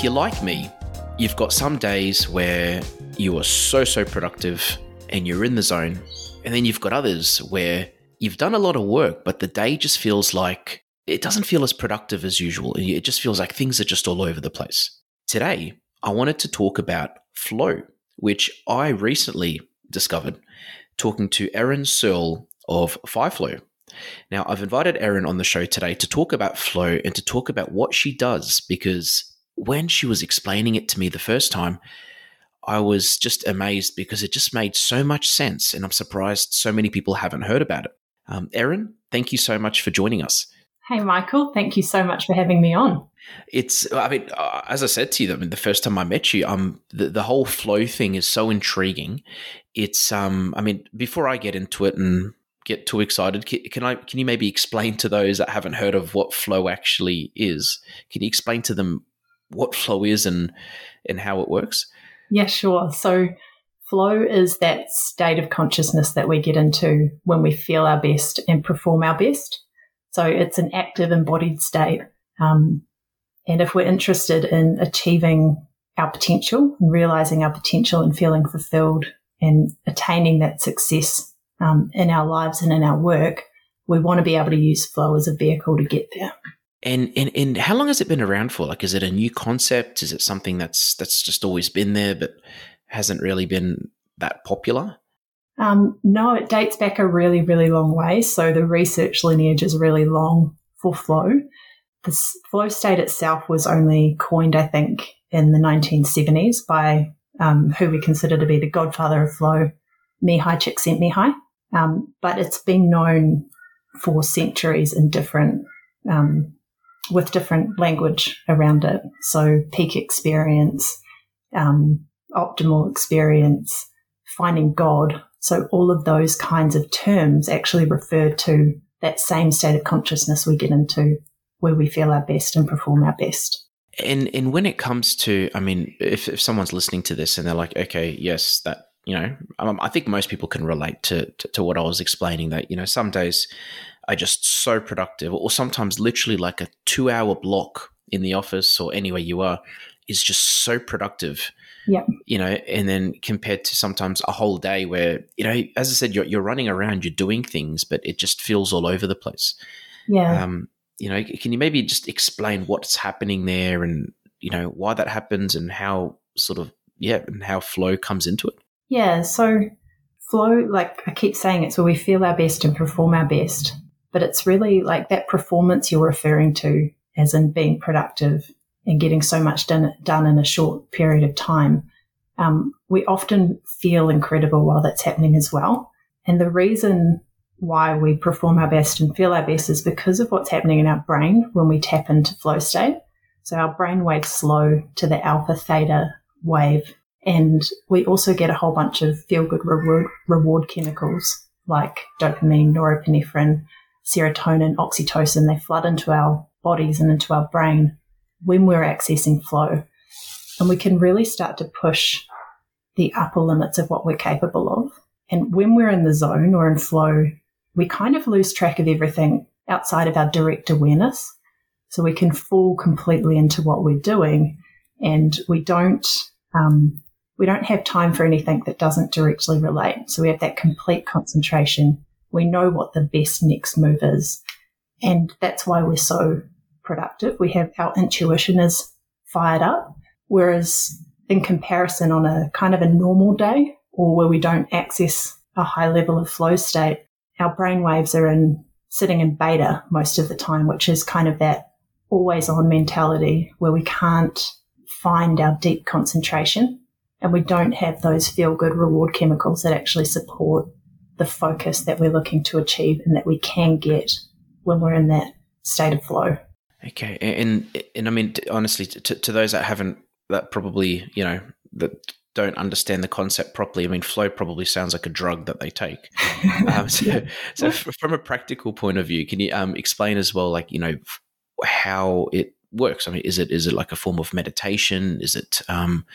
If you're like me, you've got some days where you are so, so productive and you're in the zone. And then you've got others where you've done a lot of work, but the day just feels like it doesn't feel as productive as usual. It just feels like things are just all over the place. Today, I wanted to talk about flow, which I recently discovered talking to Erin Searle of WhaiFlow. Now, I've invited Erin on the show today to talk about flow and to talk about what she does because when she was explaining it to me the first time, I was just amazed because it just made so much sense. And I'm surprised so many people haven't heard about it. Um, Erin, thank you so much for joining us. Hey, Michael, thank you so much for having me on. It's, I mean, uh, as I said to you, I mean, the first time I met you, um, the, the whole flow thing is so intriguing. It's, um, I mean, before I get into it and get too excited, can, can I, can you maybe explain to those that haven't heard of what flow actually is? Can you explain to them what flow is and and how it works? Yeah, sure. So flow is that state of consciousness that we get into when we feel our best and perform our best. So it's an active embodied state. Um, and if we're interested in achieving our potential and realizing our potential and feeling fulfilled and attaining that success um, in our lives and in our work, we want to be able to use flow as a vehicle to get there. And, and and how long has it been around for? Like, is it a new concept? Is it something that's that's just always been there, but hasn't really been that popular? Um, no, it dates back a really, really long way. So the research lineage is really long for flow. The flow state itself was only coined, I think, in the 1970s by um, who we consider to be the godfather of flow, Mihaly Csikszentmihalyi. Um, but it's been known for centuries in different um, with different language around it. So peak experience, um, optimal experience, finding God. So all of those kinds of terms actually refer to that same state of consciousness we get into where we feel our best and perform our best. And and when it comes to, I mean, if, if someone's listening to this and they're like, okay, yes, that you know, um, I think most people can relate to, to, to what I was explaining. That you know, some days are just so productive, or sometimes literally like a two hour block in the office or anywhere you are is just so productive. Yeah. You know, and then compared to sometimes a whole day where, you know, as I said, you're, you're running around, you're doing things, but it just feels all over the place. Yeah. Um, you know, can you maybe just explain what's happening there and, you know, why that happens and how sort of, yeah, and how flow comes into it? Yeah. So flow, like I keep saying, it's where we feel our best and perform our best but it's really like that performance you're referring to as in being productive and getting so much done, done in a short period of time. Um, we often feel incredible while that's happening as well. And the reason why we perform our best and feel our best is because of what's happening in our brain when we tap into flow state. So our brain waves slow to the alpha theta wave. And we also get a whole bunch of feel good reward, reward chemicals like dopamine, norepinephrine, serotonin, oxytocin, they flood into our bodies and into our brain when we're accessing flow. And we can really start to push the upper limits of what we're capable of. And when we're in the zone or in flow, we kind of lose track of everything outside of our direct awareness. So we can fall completely into what we're doing and we don't, um, we don't have time for anything that doesn't directly relate. So we have that complete concentration we know what the best next move is. And that's why we're so productive. We have our intuition is fired up. Whereas in comparison on a kind of a normal day or where we don't access a high level of flow state, our brain waves are in sitting in beta most of the time, which is kind of that always on mentality where we can't find our deep concentration and we don't have those feel good reward chemicals that actually support the focus that we're looking to achieve and that we can get when we're in that state of flow. Okay, and and I mean honestly, to, to those that haven't that probably you know that don't understand the concept properly. I mean, flow probably sounds like a drug that they take. um, so, so from a practical point of view, can you um, explain as well, like you know, how it works? I mean, is it is it like a form of meditation? Is it um,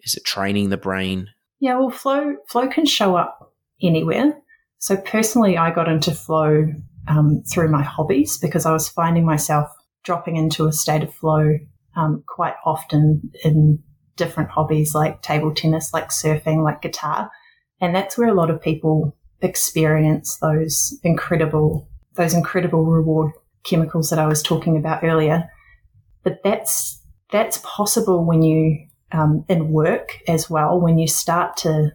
is it training the brain? Yeah, well, flow flow can show up anywhere. So personally, I got into flow um, through my hobbies because I was finding myself dropping into a state of flow um, quite often in different hobbies like table tennis, like surfing, like guitar. And that's where a lot of people experience those incredible, those incredible reward chemicals that I was talking about earlier. But that's, that's possible when you, um, in work as well, when you start to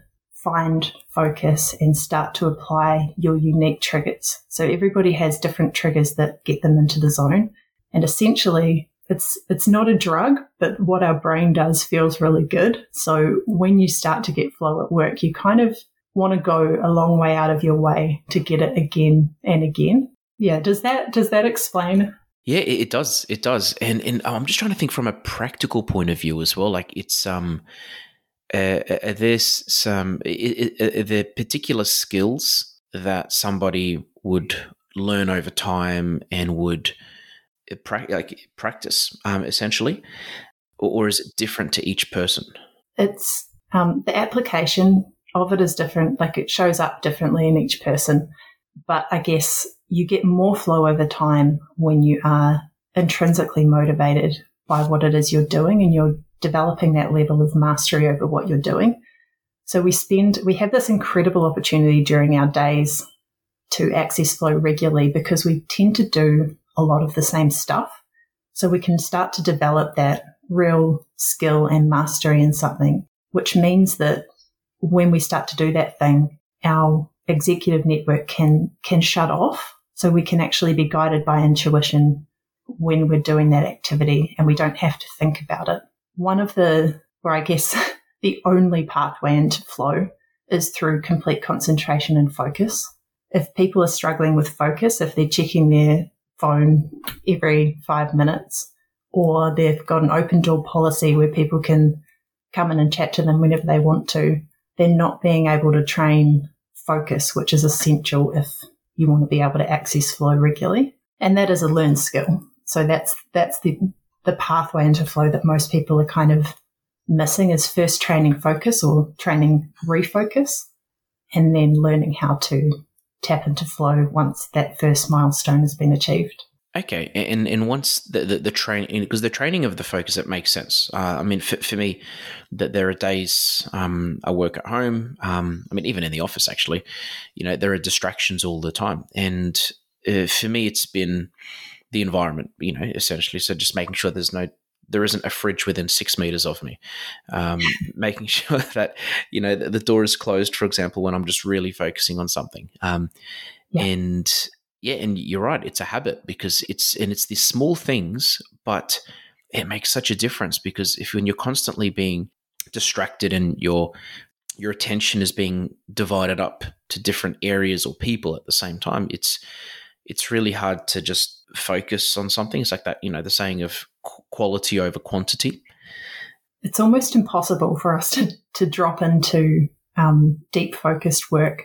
find focus and start to apply your unique triggers. So everybody has different triggers that get them into the zone. And essentially it's it's not a drug, but what our brain does feels really good. So when you start to get flow at work, you kind of want to go a long way out of your way to get it again and again. Yeah, does that does that explain? Yeah, it, does. It does. And and I'm just trying to think from a practical point of view as well. Like it's um uh, are there some are there particular skills that somebody would learn over time and would pra- like practice um, essentially, or, or, is it different to each person? It's um, the application of it is different. Like it shows up differently in each person, but I guess you get more flow over time when you are intrinsically motivated by what it is you're doing and you're developing that level of mastery over what you're doing. So we spend, we have this incredible opportunity during our days to access flow regularly because we tend to do a lot of the same stuff. So we can start to develop that real skill and mastery in something, which means that when we start to do that thing, our executive network can, can shut off. So we can actually be guided by intuition when we're doing that activity and we don't have to think about it. One of the, or I guess the only pathway into flow is through complete concentration and focus. If people are struggling with focus, if they're checking their phone every five minutes, or they've got an open door policy where people can come in and chat to them whenever they want to. They're not being able to train focus, which is essential if you want to be able to access flow regularly. And that is a learned skill. So that's, that's the, the pathway into flow that most people are kind of missing is first training focus or training refocus and then learning how to tap into flow once that first milestone has been achieved. Okay, and and once the the, the training because the training of the focus it makes sense. Uh, I mean, for, for me, that there are days um, I work at home. Um, I mean, even in the office, actually, you know, there are distractions all the time, and uh, for me, it's been the environment. You know, essentially, so just making sure there's no there isn't a fridge within six meters of me. Um, making sure that you know the, the, door is closed, for example, when I'm just really focusing on something. Um, yeah. And yeah, and you're right, it's a habit because it's and it's these small things, but it makes such a difference because if when you're constantly being distracted and your your attention is being divided up to different areas or people at the same time, it's it's really hard to just focus on something. It's like that, you know, the saying of quality over quantity. It's almost impossible for us to, to drop into um, deep focused work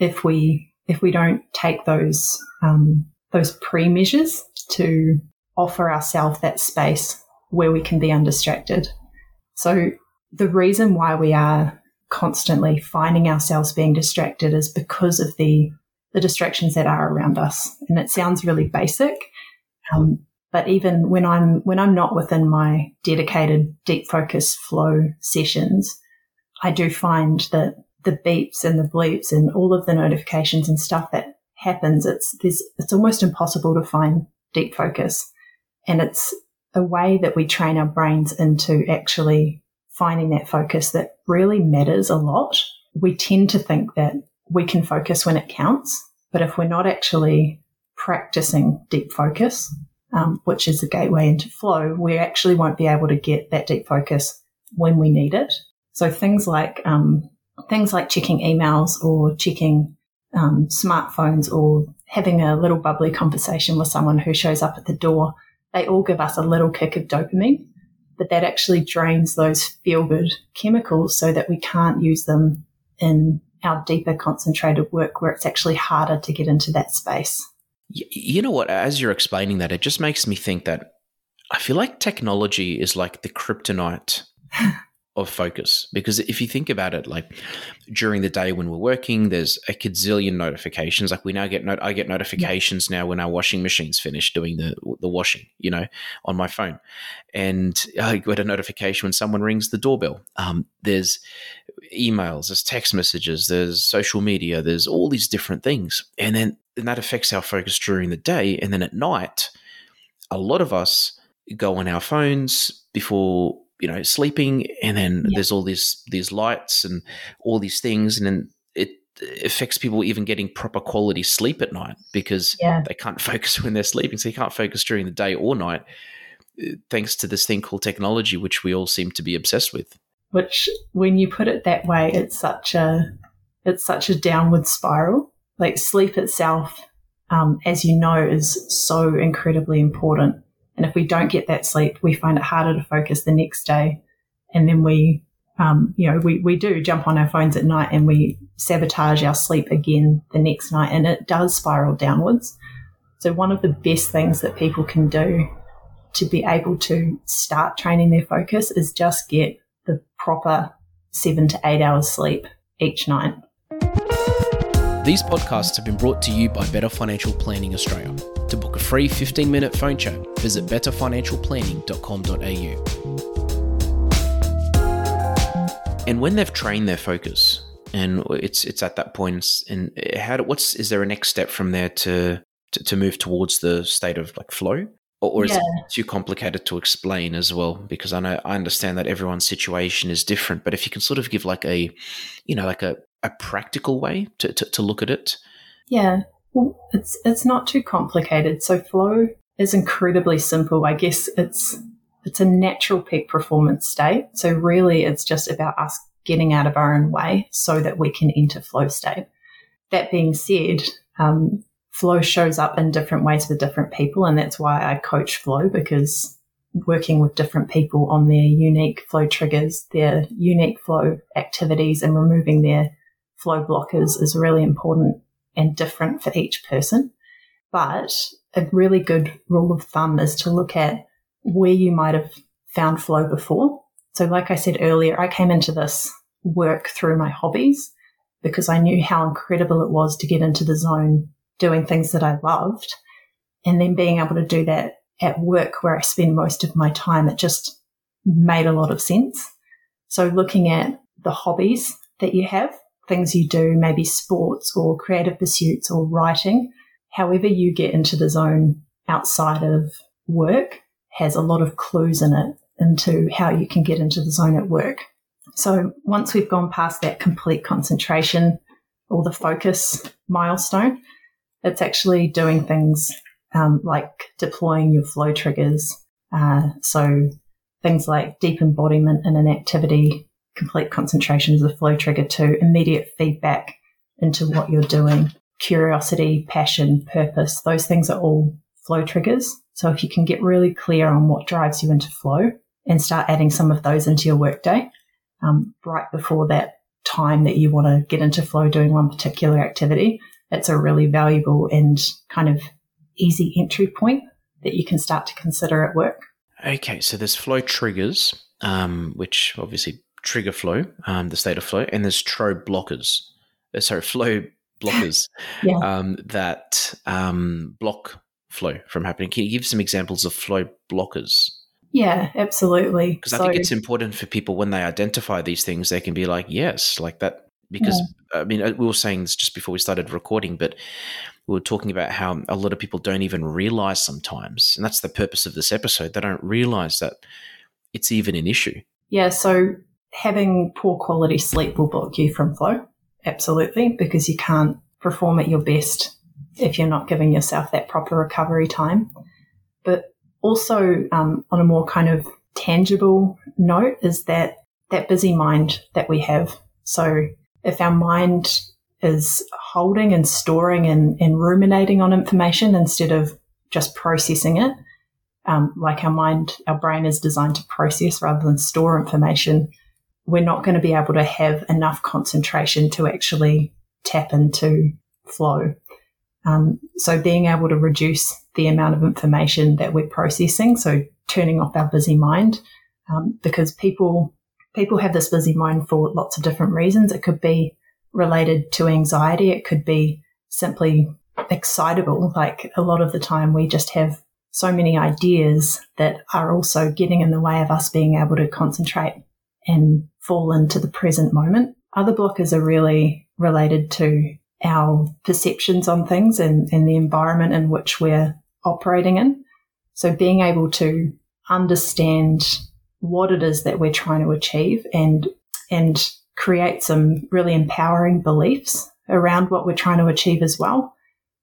if we if we don't take those um, those pre measures to offer ourselves that space where we can be undistracted. So the reason why we are constantly finding ourselves being distracted is because of the the distractions that are around us. And it sounds really basic, um, but even when I'm when I'm not within my dedicated deep focus flow sessions, I do find that the beeps and the bleeps and all of the notifications and stuff that happens, it's it's almost impossible to find deep focus. And it's a way that we train our brains into actually finding that focus that really matters a lot. We tend to think that we can focus when it counts, but if we're not actually practicing deep focus, um, which is the gateway into flow, we actually won't be able to get that deep focus when we need it. So things like um, things like checking emails or checking um, smartphones or having a little bubbly conversation with someone who shows up at the door, they all give us a little kick of dopamine, but that actually drains those feel good chemicals so that we can't use them in our deeper concentrated work where it's actually harder to get into that space. You know what? As you're explaining that, it just makes me think that I feel like technology is like the kryptonite of focus. Because if you think about it like during the day when we're working there's a gazillion notifications. Like we now get not- I get notifications yeah. now when our washing machine's finished doing the the washing you know on my phone. And I get a notification when someone rings the doorbell. Um, there's emails there's text messages there's social media there's all these different things. And then and that affects our focus during the day. And then at night a lot of us go on our phones before you know sleeping and then yeah. there's all these these lights and all these things and then it affects people even getting proper quality sleep at night because yeah. they can't focus when they're sleeping so you can't focus during the day or night uh, thanks to this thing called technology which we all seem to be obsessed with which when you put it that way it's such a it's such a downward spiral like sleep itself um, as you know is so incredibly important and if we don't get that sleep, we find it harder to focus the next day. And then we, um, you know, we, we do jump on our phones at night and we sabotage our sleep again the next night and it does spiral downwards. So one of the best things that people can do to be able to start training their focus is just get the proper seven to eight hours sleep each night. These podcasts have been brought to you by Better Financial Planning Australia. To book a free 15 minute phone chat, visit betterfinancialplanning.com.au. And when they've trained their focus, and it's it's at that point, and how do, what's is there a next step from there to to, to move towards the state of like flow? Or, or is yeah. it too complicated to explain as well? Because I know I understand that everyone's situation is different, but if you can sort of give like a, you know, like a, a practical way to, to, to look at it? Yeah, well, it's it's not too complicated. So flow is incredibly simple. I guess it's it's a natural peak performance state. So really, it's just about us getting out of our own way so that we can enter flow state. That being said, um, flow shows up in different ways for different people, and that's why I coach flow because working with different people on their unique flow triggers, their unique flow activities, and removing their flow blockers is really important and different for each person. But a really good rule of thumb is to look at where you might have found flow before. So, like I said earlier, I came into this work through my hobbies because I knew how incredible it was to get into the zone doing things that I loved. And then being able to do that at work where I spend most of my time, it just made a lot of sense. So, looking at the hobbies that you have things you do, maybe sports or creative pursuits or writing, however you get into the zone outside of work has a lot of clues in it into how you can get into the zone at work. So once we've gone past that complete concentration or the focus milestone, it's actually doing things um, like deploying your flow triggers. Uh, so things like deep embodiment in an activity, complete concentration is a flow trigger to immediate feedback into what you're doing. Curiosity, passion, purpose, those things are all flow triggers. So if you can get really clear on what drives you into flow and start adding some of those into your workday, um, right before that time that you want to get into flow doing one particular activity, it's a really valuable and kind of easy entry point that you can start to consider at work. Okay, so there's flow triggers, um, which obviously trigger flow, um, the state of flow, and there's tro blockers. Uh, sorry, flow blockers yeah. um, that um, block flow from happening. Can you give some examples of flow blockers? Yeah, absolutely. Because so, I think it's important for people when they identify these things, they can be like, yes, like that. Because yeah. I mean, uh, we were saying this just before we started recording, but we were talking about how a lot of people don't even realize sometimes, and that's the purpose of this episode. They don't realize that it's even an issue. Yeah. So having poor quality sleep will block you from flow. Absolutely. Because you can't perform at your best if you're not giving yourself that proper recovery time. But also, um, on a more kind of tangible note, is that that busy mind that we have. So if our mind is holding and storing and, and ruminating on information instead of just processing it. Um, like our mind, our brain is designed to process rather than store information. We're not going to be able to have enough concentration to actually tap into flow. Um, so being able to reduce the amount of information that we're processing, so turning off our busy mind, um, because people people have this busy mind for lots of different reasons. It could be related to anxiety. It could be simply excitable. Like a lot of the time, we just have so many ideas that are also getting in the way of us being able to concentrate and fall into the present moment. Other blockers are really related to our perceptions on things and, and the environment in which we're operating in. So being able to understand what it is that we're trying to achieve and and create some really empowering beliefs around what we're trying to achieve as well.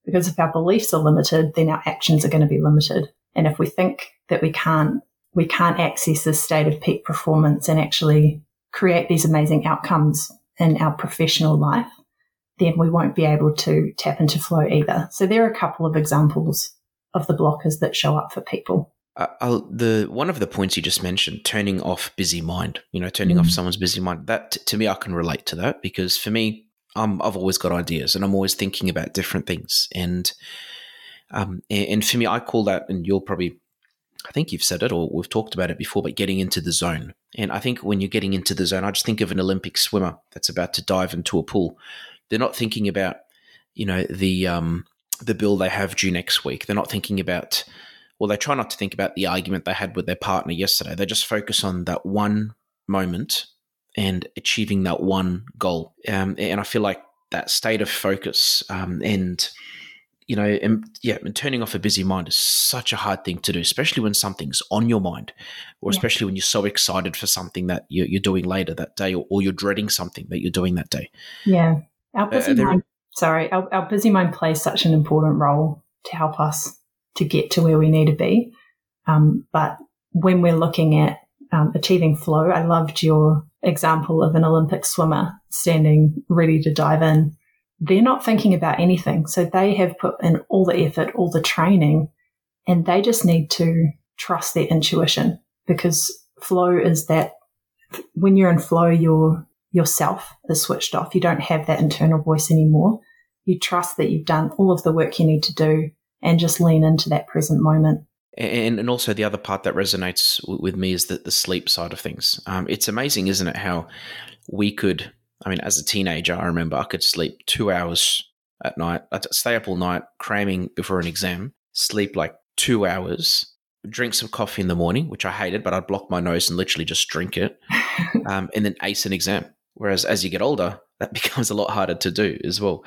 Because if our beliefs are limited, then our actions are going to be limited. And if we think that we can't we can't access this state of peak performance and actually create these amazing outcomes in our professional life, then we won't be able to tap into flow either. So there are a couple of examples of the blockers that show up for people. Uh, the one of the points you just mentioned, turning off busy mind, you know, turning mm. off someone's busy mind. That to me, I can relate to that because for me, um, I've always got ideas and I'm always thinking about different things. And um, and for me, I call that, and you'll probably, I think you've said it or we've talked about it before, but getting into the zone. And I think when you're getting into the zone, I just think of an Olympic swimmer that's about to dive into a pool. They're not thinking about, you know, the um, the bill they have due next week. They're not thinking about, well, they try not to think about the argument they had with their partner yesterday. They just focus on that one moment and achieving that one goal. Um, and I feel like that state of focus um, and you know, and yeah, and turning off a busy mind is such a hard thing to do, especially when something's on your mind, or yeah. especially when you're so excited for something that you're, you're doing later that day, or, or, you're dreading something that you're doing that day. Yeah, our uh, busy uh, mind. Sorry, our, our busy mind plays such an important role to help us to get to where we need to be. Um, but when we're looking at um, achieving flow, I loved your example of an Olympic swimmer standing ready to dive in. They're not thinking about anything. So they have put in all the effort, all the training, and they just need to trust their intuition because flow is that when you're in flow, your yourself is switched off. You don't have that internal voice anymore. You trust that you've done all of the work you need to do and just lean into that present moment. And, and also the other part that resonates with me is that the sleep side of things. Um, it's amazing, isn't it, how we could. I mean, as a teenager, I remember I could sleep two hours at night. I'd stay up all night cramming before an exam, sleep like two hours, drink some coffee in the morning, which I hated, but I'd block my nose and literally just drink it, um, and then ace an exam. Whereas as you get older, that becomes a lot harder to do as well.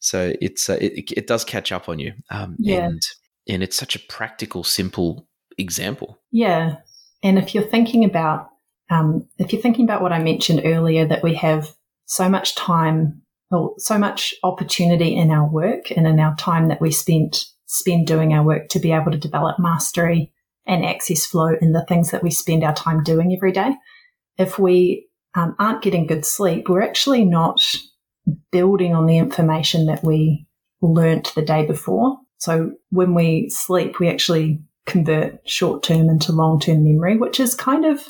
So it's uh, it, it does catch up on you. Um, yeah. And and it's such a practical, simple example. Yeah. And if you're thinking about, um, if you're thinking about what I mentioned earlier, that we have so much time or so much opportunity in our work and in our time that we spent spend doing our work to be able to develop mastery and access flow in the things that we spend our time doing every day. If we um, aren't getting good sleep, we're actually not building on the information that we learnt the day before. So when we sleep, we actually convert short term into long term memory, which is kind of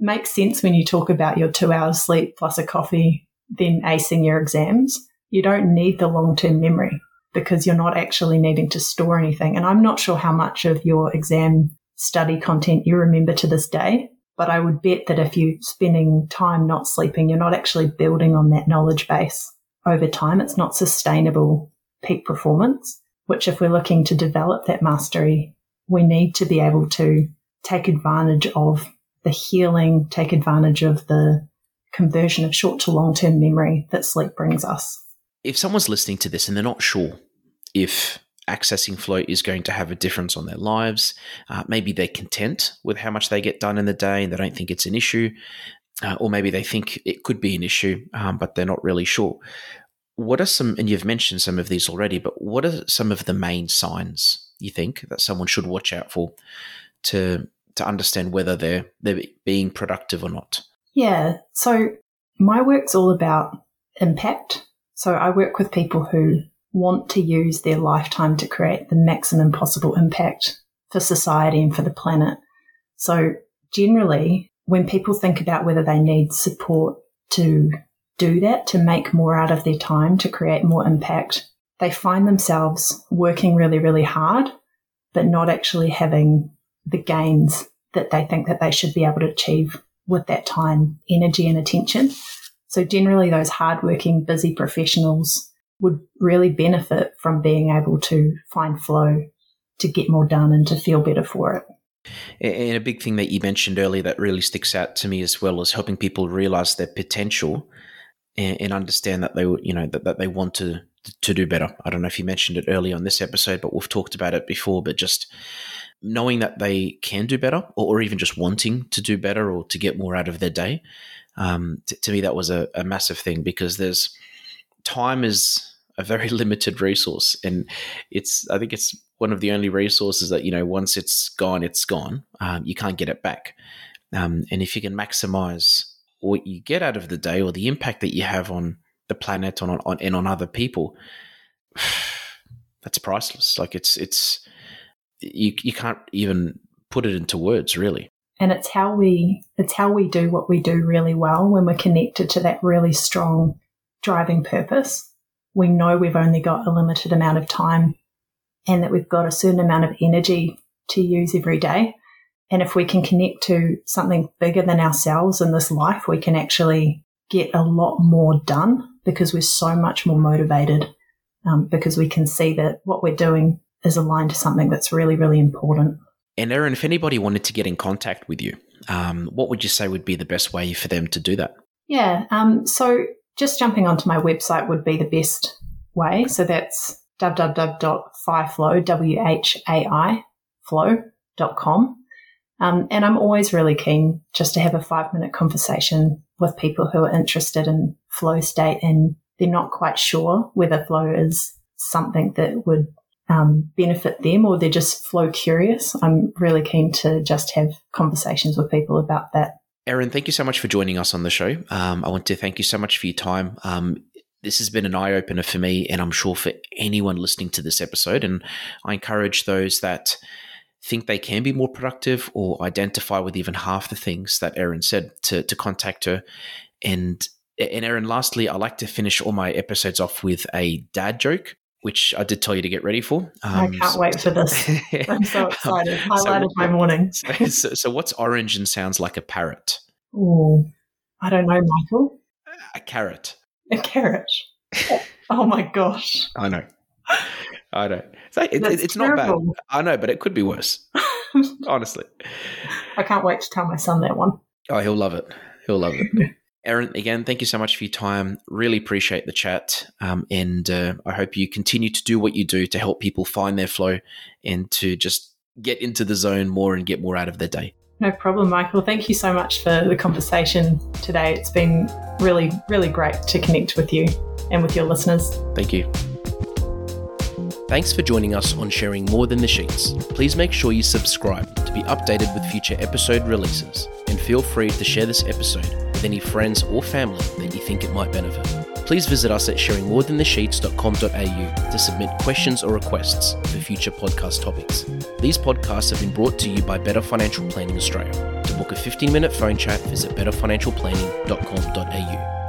makes sense when you talk about your two hours sleep plus a coffee, then acing your exams. You don't need the long term memory because you're not actually needing to store anything. And I'm not sure how much of your exam study content you remember to this day, but I would bet that if you're spending time not sleeping, you're not actually building on that knowledge base over time. It's not sustainable peak performance which if we're looking to develop that mastery, we need to be able to take advantage of the healing, take advantage of the conversion of short to long term memory that sleep brings us. If someone's listening to this and they're not sure if accessing flow is going to have a difference on their lives, uh, maybe they're content with how much they get done in the day and they don't think it's an issue, uh, or maybe they think it could be an issue, um, but they're not really sure what are some, and you've mentioned some of these already, but what are some of the main signs you think that someone should watch out for to to understand whether they're they're being productive or not? Yeah. So my work's all about impact. So I work with people who want to use their lifetime to create the maximum possible impact for society and for the planet. So generally, when people think about whether they need support to do that, to make more out of their time, to create more impact, they find themselves working really, really hard, but not actually having the gains that they think that they should be able to achieve with that time, energy and attention. So generally those hardworking, busy professionals would really benefit from being able to find flow to get more done and to feel better for it. And a big thing that you mentioned earlier that really sticks out to me as well is helping people realize their potential and, and understand that they, you know, that, that they want to to do better. I don't know if you mentioned it earlier on this episode, but we've talked about it before. But just knowing that they can do better, or, or even just wanting to do better or to get more out of their day, um, t- to me that was a, a massive thing because there's time is a very limited resource, and it's I think it's one of the only resources that you know once it's gone, it's gone. Um, you can't get it back. Um, and if you can maximize what you get out of the day or the impact that you have on the planet on, on and on other people, that's priceless. Like it's it's you you can't even put it into words really. And it's how we it's how we do what we do really well when we're connected to that really strong driving purpose. We know we've only got a limited amount of time and that we've got a certain amount of energy to use every day. And if we can connect to something bigger than ourselves in this life, we can actually get a lot more done because we're so much more motivated um, because we can see that what we're doing is aligned to something that's really, really important. And Erin, if anybody wanted to get in contact with you, um, what would you say would be the best way for them to do that? Yeah. Um, so just jumping onto my website would be the best way. So that's W-H-A-I, flow.com. Um, and I'm always really keen just to have a five minute conversation with people who are interested in flow state and they're not quite sure whether flow is something that would um, benefit them or they're just flow curious. I'm really keen to just have conversations with people about that. Erin, thank you so much for joining us on the show. Um, I want to thank you so much for your time. Um, this has been an eye opener for me, and I'm sure for anyone listening to this episode. And I encourage those that think they can be more productive or identify with even half the things that Erin said to, to contact her. And and Erin, lastly, I like to finish all my episodes off with a dad joke, which I did tell you to get ready for. Um, I can't wait for this. I'm so excited. Highlighted so, my morning. so, so, what's orange and sounds like a parrot? Oh, I don't know, Michael. A carrot. A carrot. oh my gosh. I know. I know. So it, it's terrible. not bad. I know, but it could be worse. honestly. I can't wait to tell my son that one. Oh, he'll love it. He'll love it. Erin, again, thank you so much for your time. Really appreciate the chat. Um, and uh, I hope you continue to do what you do to help people find their flow and to just get into the zone more and get more out of their day. No problem, Michael. Thank you so much for the conversation today. It's been really, really great to connect with you and with your listeners. Thank you. Thanks for joining us on Sharing More Than the Sheets. Please make sure you subscribe to be updated with future episode releases, and feel free to share this episode with any friends or family that you think it might benefit. Please visit us at sharingmorethanthesheets.com.au to submit questions or requests for future podcast topics. These podcasts have been brought to you by Better Financial Planning Australia. To book a 15 minute phone chat, visit betterfinancialplanning.com.au.